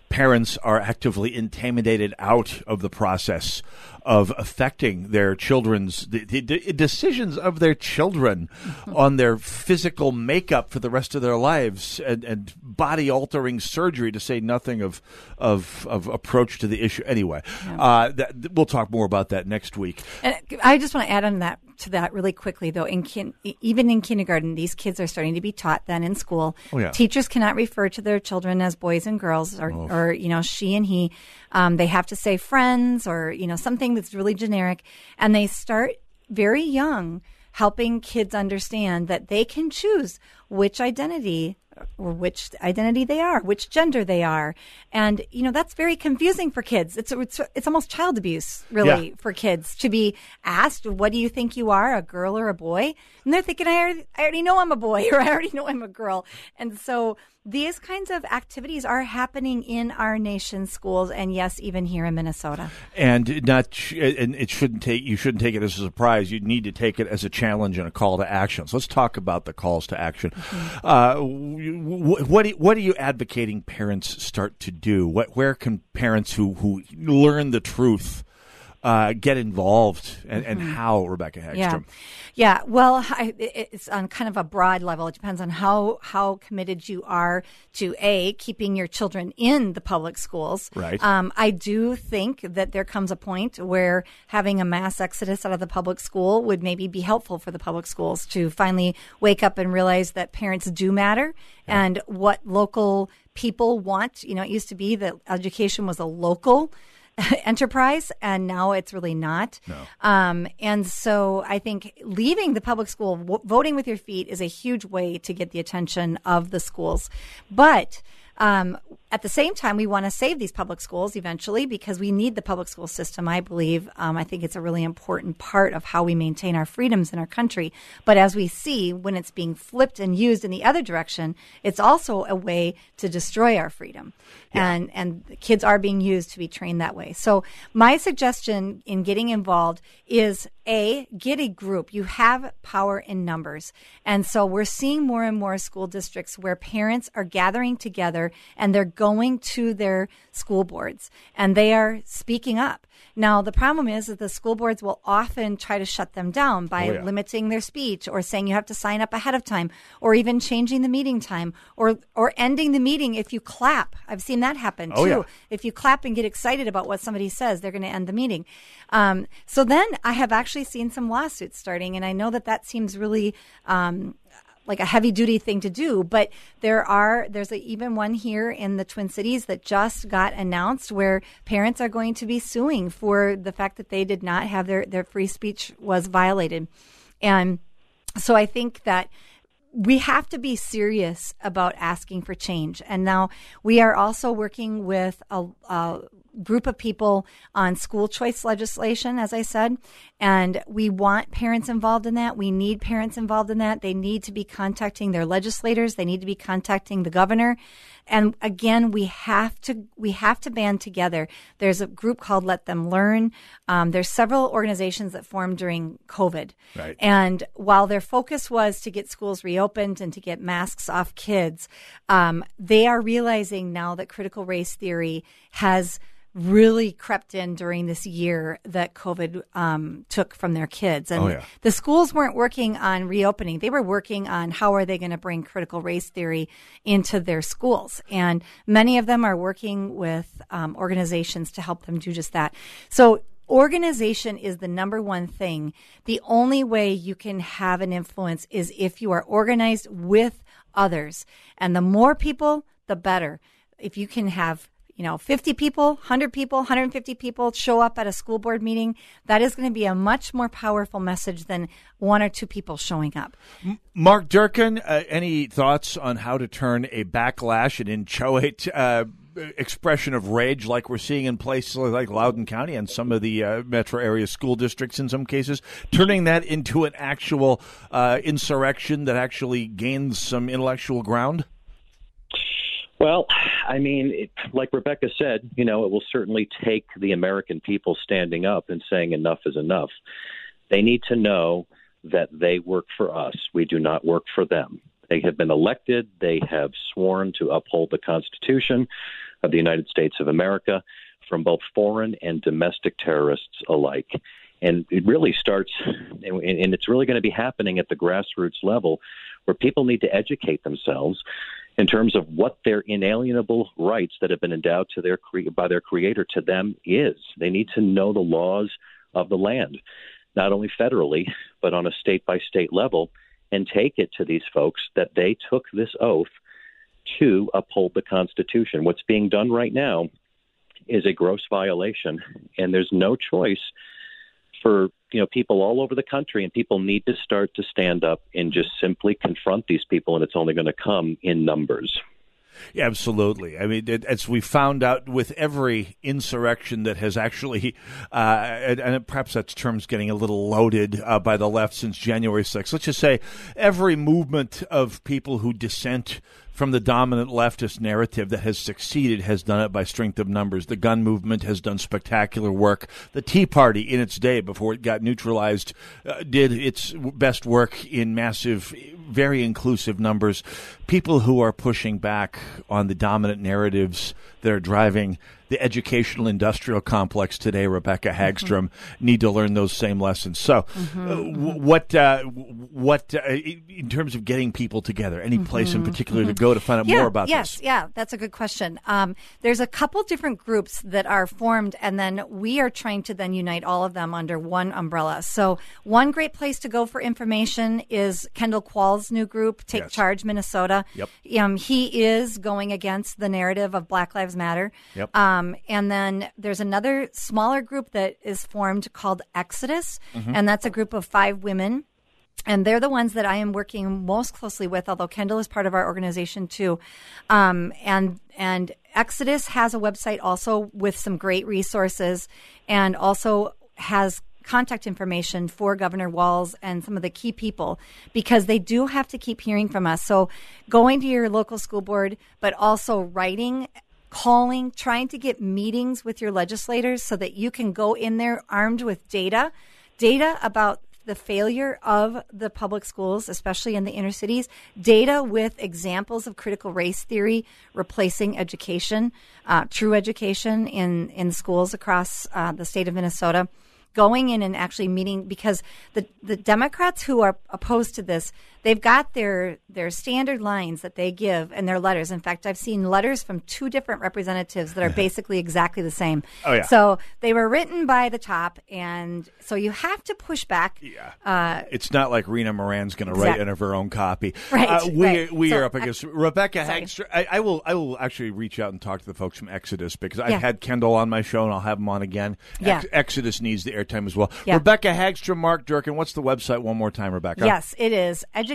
parents are actively intimidated out of the process of affecting their children's the, the, decisions of their children on their physical makeup for the rest of their lives and, and body altering surgery to say nothing of of, of approach to the issue. Anyway uh, that, we'll talk more about that next week. And I just want to add on that to that really quickly, though. In kin- even in kindergarten, these kids are starting to be taught then in school. Oh, yeah. Teachers cannot refer to their children as boys and girls, or, Oh. or you know, she and he. Um, they have to say friends, or you know, something that's really generic, and they start very young helping kids understand that they can choose which identity or which identity they are, which gender they are. And, you know, that's very confusing for kids. It's, it's, it's almost child abuse, really, Yeah. for kids to be asked, what do you think you are, a girl or a boy? And they're thinking, I already, I already know I'm a boy or I already know I'm a girl. And so these kinds of activities are happening in our nation's schools. And yes, even here in Minnesota. and not and it shouldn't take you shouldn't take it as a surprise you need to take it as a challenge and a call to action so let's talk about the calls to action uh, wh- what what are you advocating parents start to do? What where can parents who who learn the truth uh, get involved and, and Mhm. how, Rebecca Hagstrom? Yeah. Yeah. Well, I, it's on kind of a broad level. It depends on how how committed you are to a keeping your children in the public schools. Right. Um, I do think that there comes a point where having a mass exodus out of the public school would maybe be helpful for the public schools to finally wake up and realize that parents do matter and what local people want. You know, it used to be that education was a local enterprise, and now it's really not. Um, and so I think leaving the public school, w- voting with your feet, is a huge way to get the attention of the schools. But um, at the same time, we want to save these public schools eventually because we need the public school system. I believe. Um, I think it's a really important part of how we maintain our freedoms in our country. But as we see, when it's being flipped and used in the other direction, it's also a way to destroy our freedom. And and kids are being used to be trained that way. So my suggestion in getting involved is a get a group. You have power in numbers, and so we're seeing more and more school districts where parents are gathering together and they're going to their school boards and they are speaking up. Now the problem is that the school boards will often try to shut them down by Oh, yeah. limiting their speech or saying you have to sign up ahead of time or even changing the meeting time or or ending the meeting if you clap. I've seen that happen Oh, too. yeah. If you clap and get excited about what somebody says, they're going to end the meeting. Um, so then I have actually seen some lawsuits starting, and I know that that seems really. Um, like a heavy duty thing to do, but there are there's a, even one here in the Twin Cities that just got announced where parents are going to be suing for the fact that they did not have their their free speech was violated, and so I think that we have to be serious about asking for change. And now we are also working with a, a group of people on school choice legislation, as I said, and we want parents involved in that. We need parents involved in that. They need to be contacting their legislators. They need to be contacting the governor. And again, we have to we have to band together. There's a group called Let Them Learn. Um, there's several organizations that formed during COVID, Right. and while their focus was to get schools reopened and to get masks off kids, um, they are realizing now that critical race theory has really crept in during this year that COVID um, took from their kids. And Oh, yeah. the schools weren't working on reopening. They were working on how are they going to bring critical race theory into their schools. And many of them are working with um, organizations to help them do just that. So organization is the number one thing. The only way you can have an influence is if you are organized with others. And the more people, the better. If you can have you know, 50 people, 100 people, 150 people show up at a school board meeting, that is going to be a much more powerful message than one or two people showing up. Mark Durkin, uh, any thoughts on how to turn a backlash and inchoate uh, expression of rage like we're seeing in places like Loudoun County and some of the uh, metro area school districts in some cases, turning that into an actual uh, insurrection that actually gains some intellectual ground? Well, I mean, it, like Rebecca said, you know, it will certainly take the American people standing up and saying enough is enough. They need to know that they work for us. We do not work for them. They have been elected. They have sworn to uphold the Constitution of the United States of America from both foreign and domestic terrorists alike. And it really starts, and and it's really going to be happening at the grassroots level where people need to educate themselves in terms of what their inalienable rights that have been endowed to their cre- by their creator to them is. They need to know the laws of the land, not only federally but on a state by state level, and take it to these folks that they took this oath to uphold the Constitution. What's being done right now is a gross violation, and there's no choice for you know people all over the country and people need to start to stand up and just simply confront these people and it's only going to come in numbers Yeah, absolutely. I mean, it, as we found out with every insurrection that has actually, uh, and, and perhaps that term's getting a little loaded uh, by the left since January 6th. Let's just say every movement of people who dissent from the dominant leftist narrative that has succeeded has done it by strength of numbers. The gun movement has done spectacular work. The Tea Party, in its day, before it got neutralized, uh, did its best work in massive, very inclusive numbers. People who are pushing back on the dominant narratives that are driving the educational industrial complex today, Rebecca Mm-hmm. Hagstrom, need to learn those same lessons. So, uh, Mm-hmm. w- what uh, what uh, in terms of getting people together? Any place in particular to go to find out Mm-hmm. yeah, more about this? yes, this? yeah, that's a good question. Um, there's a couple different groups that are formed, and then we are trying to then unite all of them under one umbrella. So, one great place to go for information is Kendall Qualls' new group, Take Yes. Charge Minnesota. Yep. Um, he is going against the narrative of Black Lives Matter. Yep. Um, and then there's another smaller group that is formed called Exodus, Mhm. and that's a group of five women and they're the ones that I am working most closely with. Although Kendall is part of our organization too, um, and and Exodus has a website also with some great resources, and also has contact information for Governor Walz and some of the key people because they do have to keep hearing from us. So going to your local school board, but also writing calling, trying to get meetings with your legislators so that you can go in there armed with data, data about the failure of the public schools, especially in the inner cities, data with examples of critical race theory replacing education, uh, true education in, in schools across uh, the state of Minnesota. Going in and actually meeting because the, the Democrats who are opposed to this, they've got their their standard lines that they give and their letters. In fact, I've seen letters from two different representatives that are basically exactly the same. Oh, yeah. So they were written by the top, and so you have to push back. Yeah. Uh, It's not like Rena Moran's going to write Exact- in of her own copy. Right, Uh, we right. we So, are up against Rebecca. Hagstrom. I, I will I will actually reach out and talk to the folks from Exodus because I've Yeah. had Kendall on my show and I'll have him on again. Yeah. Exodus needs the airtime as well. Yeah. Rebecca Hagstrom, Mark Durkin. What's the website one more time, Rebecca? Yes, it is education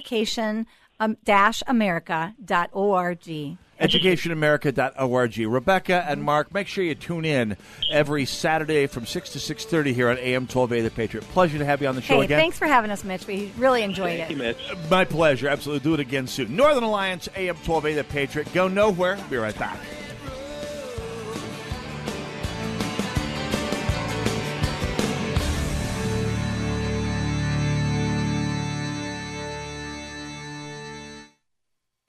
um, dash america.org. educationamerica.org. Rebecca and Mark, make sure you tune in every Saturday from 6 to 6.30 here on AM 12A The Patriot. Pleasure to have you on the show Hey, again. thanks for having us, Mitch. We really enjoyed it. Mitch, My pleasure. Absolutely. Do it again soon. Northern Alliance, AM 12A The Patriot. Go nowhere. Be right back.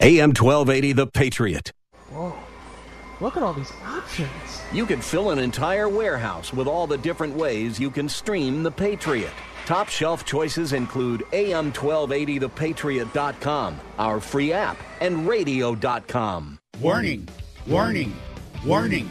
AM 1280 The Patriot. Whoa. Look at all these options. You could fill an entire warehouse with all the different ways you can stream The Patriot. Top shelf choices include AM1280thepatriot.com, our free app, and radio.com. Warning, warning, warning.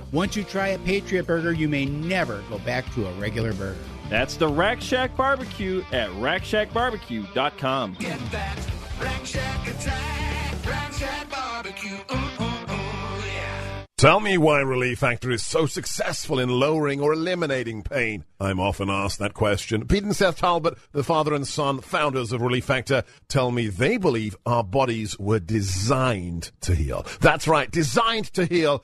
Once you try a Patriot Burger, you may never go back to a regular burger. That's the Rack Shack Barbecue at rackshackbarbecue.com. Get that Rack Shack attack, Rack Shack barbecue. Ooh, ooh, ooh, yeah. Tell me why Relief Factor is so successful in lowering or eliminating pain. I'm often asked that question. Pete and Seth Talbot, the father and son founders of Relief Factor, tell me they believe our bodies were designed to heal. That's right, designed to heal.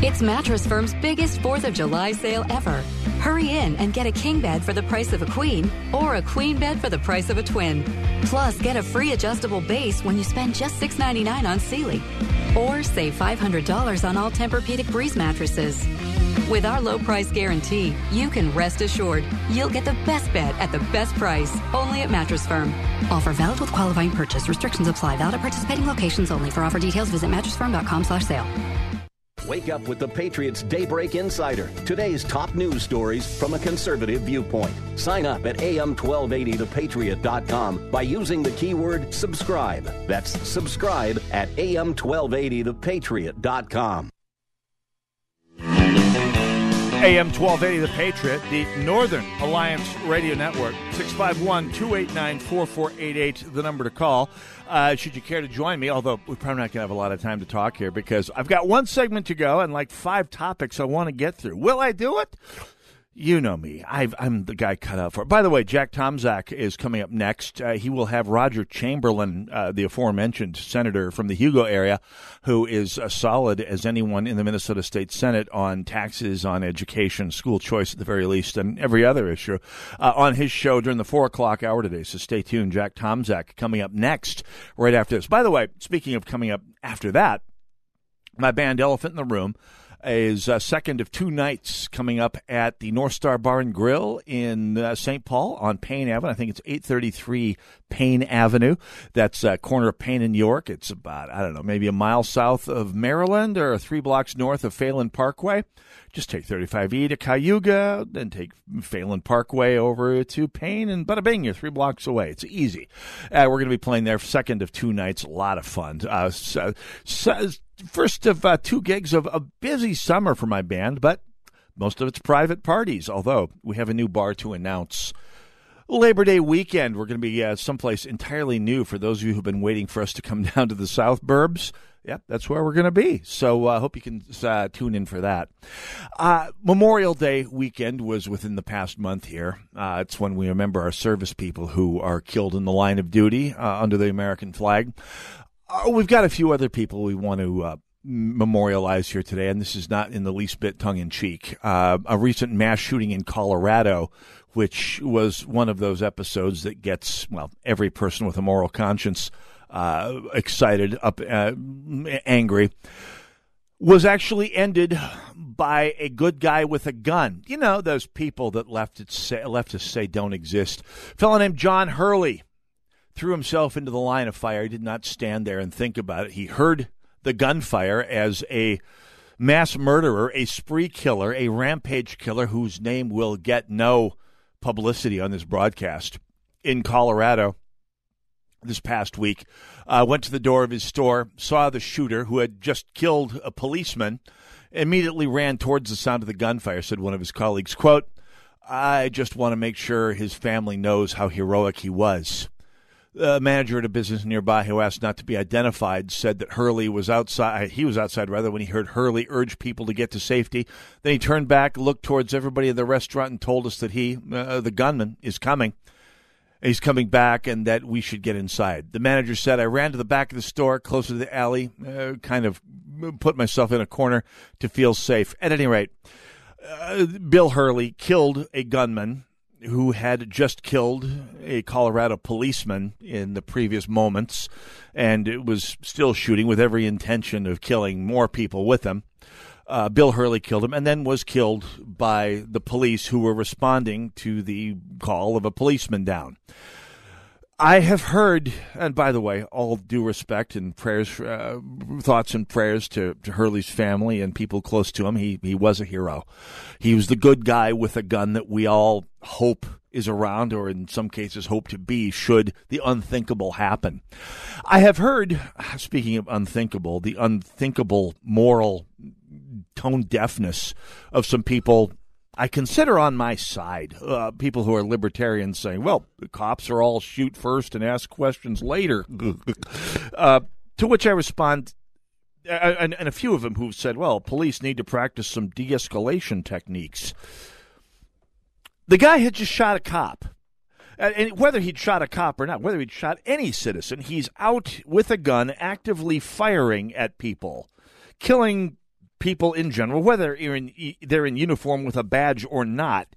It's Mattress Firm's biggest 4th of July sale ever. Hurry in and get a king bed for the price of a queen or a queen bed for the price of a twin. Plus, get a free adjustable base when you spend just $6.99 on Sealy. or save $500 on all Tempur-Pedic Breeze mattresses. With our low price guarantee, you can rest assured you'll get the best bed at the best price only at Mattress Firm. Offer valid with qualifying purchase. Restrictions apply. Valid at participating locations only. For offer details, visit mattressfirm.com/sale. Wake up with the Patriots Daybreak Insider. Today's top news stories from a conservative viewpoint. Sign up at am1280thepatriot.com by using the keyword subscribe. That's subscribe at am1280thepatriot.com. AM 1280 The Patriot, the Northern Alliance Radio Network, 651 289 4488, the number to call. Uh, should you care to join me, although we're probably not going to have a lot of time to talk here because I've got one segment to go and like five topics I want to get through. Will I do it? You know me. i am the guy cut out for it. By the way, Jack Tomczak is coming up next. Uh, he will have Roger Chamberlain, uh, the aforementioned senator from the Hugo area, who is as solid as anyone in the Minnesota State Senate on taxes, on education, school choice at the very least, and every other issue, uh, on his show during the 4 o'clock hour today. So stay tuned. Jack Tomczak coming up next, right after this. By the way, speaking of coming up after that, my band Elephant in the Room is uh, second of two nights coming up at the North Star Bar and Grill in uh, St. Paul on Payne Avenue. I think it's 833 Payne Avenue. That's uh, corner of Payne and York. It's about, I don't know, maybe a mile south of Maryland or three blocks north of Phalen Parkway. Just take 35E to Cayuga, then take Phalen Parkway over to Payne, and bada bing, you're three blocks away. It's easy. Uh, we're going to be playing there second of two nights. A lot of fun. Uh, so, so, first of uh, two gigs of a busy summer for my band, but most of it's private parties, although we have a new bar to announce. Labor Day weekend, we're going to be uh, someplace entirely new for those of you who've been waiting for us to come down to the South Burbs. Yep, that's where we're going to be. So I uh, hope you can uh, tune in for that. Uh, Memorial Day weekend was within the past month here. Uh, it's when we remember our service people who are killed in the line of duty uh, under the American flag. We've got a few other people we want to memorialize here today, and this is not in the least bit tongue in cheek. a recent mass shooting in Colorado which was one of those episodes that gets, well, every person with a moral conscience uh, excited, up, uh, angry, was actually ended by a good guy with a gun. You know, those people that left it say, left us say don't exist. A fellow named John Hurley threw himself into the line of fire. He did not stand there and think about it. He heard the gunfire as a mass murderer, a spree killer, a rampage killer whose name will get no publicity on this broadcast in Colorado this past week. Uh, went to the door of his store, saw the shooter who had just killed a policeman, immediately ran towards the sound of the gunfire, said one of his colleagues, quote, I just want to make sure his family knows how heroic he was. The manager at a business nearby who asked not to be identified said that Hurley was outside. He was outside rather when he heard Hurley urge people to get to safety. Then he turned back, looked towards everybody in the restaurant, and told us that he, uh, the gunman, is coming. He's coming back, and that we should get inside. The manager said, "I ran to the back of the store, closer to the alley, uh, kind of put myself in a corner to feel safe." At any rate, uh, Bill Hurley killed a gunman who had just killed a Colorado policeman in the previous moments and was still shooting with every intention of killing more people with him. Uh, Bill Hurley killed him and then was killed by the police who were responding to the call of a policeman down. I have heard, and by the way, all due respect and prayers, uh, thoughts and prayers to, to Hurley's family and people close to him. He he was a hero. He was the good guy with a gun that we all hope is around, or in some cases hope to be, should the unthinkable happen. I have heard, speaking of unthinkable, the unthinkable moral tone deafness of some people I consider on my side uh, people who are libertarians saying, well, the cops are all shoot first and ask questions later. uh, to which I respond, and, and, a few of them who've said, well, police need to practice some de escalation techniques. The guy had just shot a cop. And whether he'd shot a cop or not, whether he'd shot any citizen, he's out with a gun actively firing at people, killing people in general, whether in, they're in uniform with a badge or not,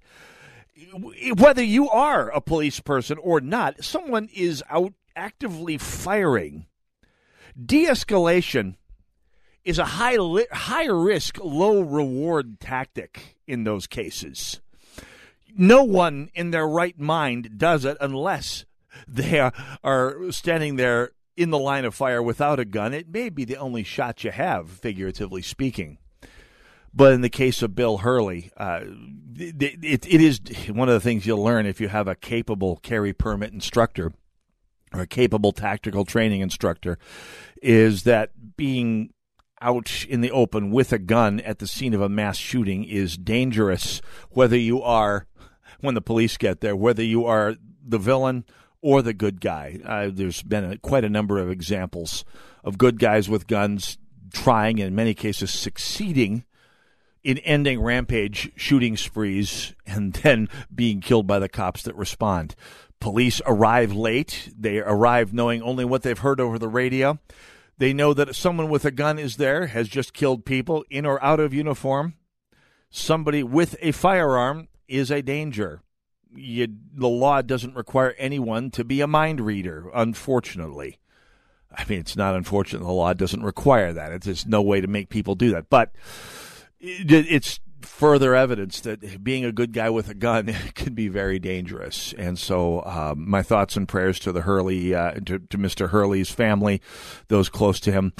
whether you are a police person or not, someone is out actively firing. De escalation is a high higher risk, low reward tactic in those cases. No one in their right mind does it unless they are standing there in the line of fire without a gun. It may be the only shot you have, figuratively speaking. But in the case of Bill Hurley, uh, it, it, it is one of the things you'll learn if you have a capable carry permit instructor or a capable tactical training instructor is that being out in the open with a gun at the scene of a mass shooting is dangerous, whether you are, when the police get there, whether you are the villain or the good guy. Uh, there's been a, quite a number of examples of good guys with guns trying, in many cases, succeeding in ending rampage shooting sprees and then being killed by the cops that respond. Police arrive late. They arrive knowing only what they've heard over the radio. They know that someone with a gun is there, has just killed people in or out of uniform. Somebody with a firearm is a danger. You, the law doesn't require anyone to be a mind reader, unfortunately. I mean, it's not unfortunate. The law doesn't require that. It's, there's no way to make people do that. But it's further evidence that being a good guy with a gun can be very dangerous. And so, um, my thoughts and prayers to the Hurley, uh, to, to, Mr. Hurley's family, those close to him,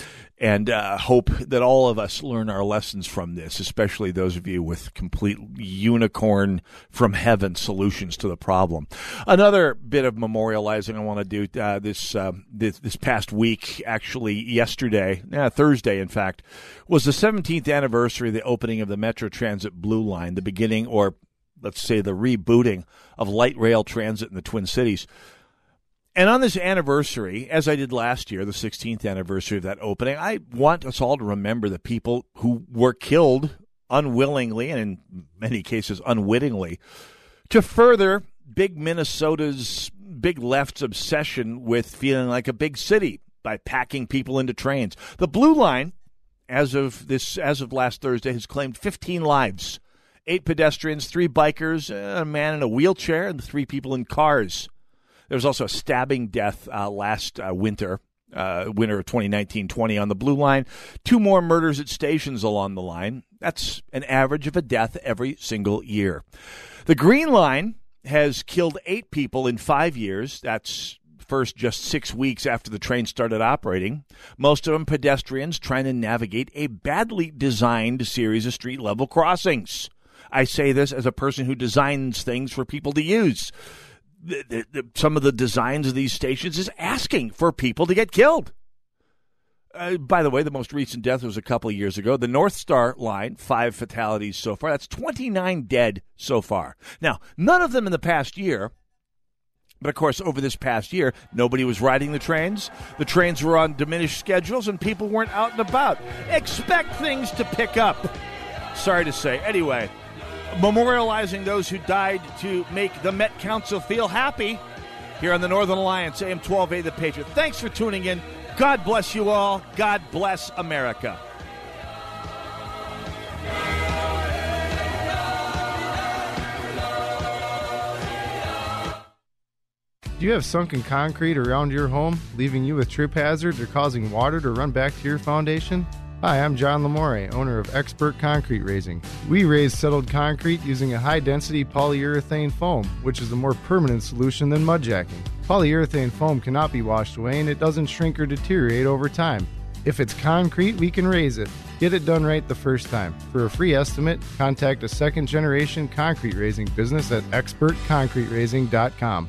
and uh, hope that all of us learn our lessons from this, especially those of you with complete unicorn from heaven solutions to the problem. Another bit of memorializing I want to do uh, this, uh, this this past week, actually yesterday, Thursday, in fact, was the 17th anniversary of the opening of the Metro Transit Blue Line, the beginning, or let's say the rebooting of light rail transit in the Twin Cities. And on this anniversary, as I did last year, the 16th anniversary of that opening, I want us all to remember the people who were killed unwillingly and in many cases unwittingly to further big Minnesota's big left's obsession with feeling like a big city by packing people into trains. The Blue Line, as of this as of last Thursday, has claimed 15 lives. Eight pedestrians, three bikers, a man in a wheelchair, and three people in cars. There was also a stabbing death uh, last uh, winter, uh, winter of 2019-20 on the Blue Line. Two more murders at stations along the line. That's an average of a death every single year. The Green Line has killed eight people in five years. That's first just six weeks after the train started operating. Most of them pedestrians trying to navigate a badly designed series of street level crossings. I say this as a person who designs things for people to use the, the, the, some of the designs of these stations is asking for people to get killed. Uh, by the way, the most recent death was a couple of years ago. The North Star line, five fatalities so far. That's 29 dead so far. Now, none of them in the past year. But of course, over this past year, nobody was riding the trains. The trains were on diminished schedules and people weren't out and about. Expect things to pick up. Sorry to say. Anyway, memorializing those who died to make the Met Council feel happy here on the Northern Alliance, AM 12A The Patriot. Thanks for tuning in. God bless you all. God bless America. Do you have sunken concrete around your home, leaving you with trip hazards or causing water to run back to your foundation? Hi, I'm John Lamore, owner of Expert Concrete Raising. We raise settled concrete using a high density polyurethane foam, which is a more permanent solution than mudjacking. Polyurethane foam cannot be washed away and it doesn't shrink or deteriorate over time. If it's concrete, we can raise it. Get it done right the first time. For a free estimate, contact a second generation concrete raising business at expertconcreteraising.com.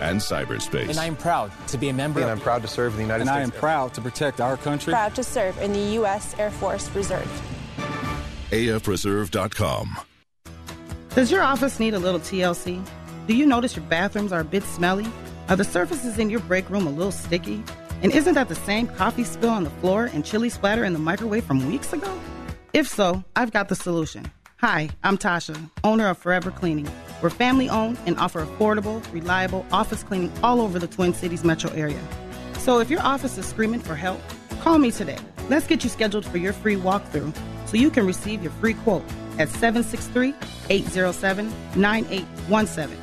and cyberspace. And I am proud to be a member. And I'm proud to serve in the United and States. And I am proud to protect our country. Proud to serve in the U.S. Air Force Reserve. AFReserve.com. Does your office need a little TLC? Do you notice your bathrooms are a bit smelly? Are the surfaces in your break room a little sticky? And isn't that the same coffee spill on the floor and chili splatter in the microwave from weeks ago? If so, I've got the solution. Hi, I'm Tasha, owner of Forever Cleaning. We're family owned and offer affordable, reliable office cleaning all over the Twin Cities metro area. So if your office is screaming for help, call me today. Let's get you scheduled for your free walkthrough so you can receive your free quote at 763 807 9817.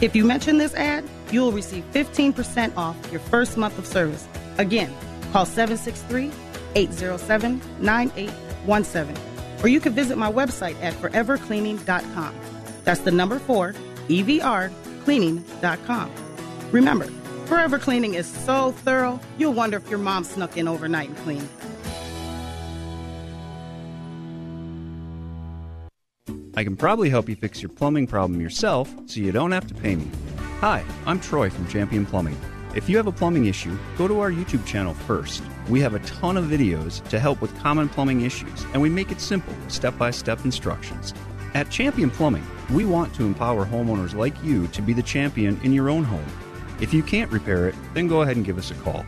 If you mention this ad, you will receive 15% off your first month of service. Again, call 763 807 9817. Or you can visit my website at forevercleaning.com. That's the number four, EVR cleaning.com. Remember, Forever Cleaning is so thorough, you'll wonder if your mom snuck in overnight and cleaned. I can probably help you fix your plumbing problem yourself so you don't have to pay me. Hi, I'm Troy from Champion Plumbing. If you have a plumbing issue, go to our YouTube channel first. We have a ton of videos to help with common plumbing issues, and we make it simple with step by step instructions. At Champion Plumbing, we want to empower homeowners like you to be the champion in your own home. If you can't repair it, then go ahead and give us a call.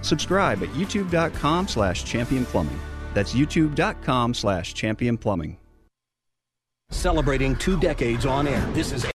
Subscribe at youtube.com slash championplumbing. That's youtube.com slash championplumbing. Celebrating two decades on air. This is